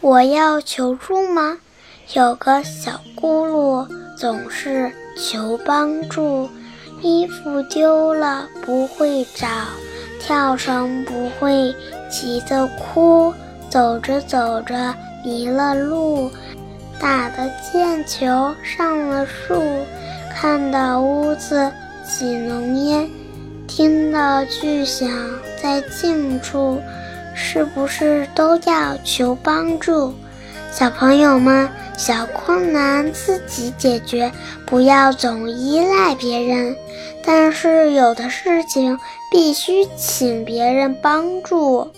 我要求助吗？有个小咕噜总是求帮助，衣服丢了不会找，跳绳不会急得哭，走着走着迷了路，打的毽球上了树，看到屋子起浓烟，听到巨响在近处。是不是都要求帮助？小朋友们，小困难自己解决，不要总依赖别人。但是有的事情必须请别人帮助。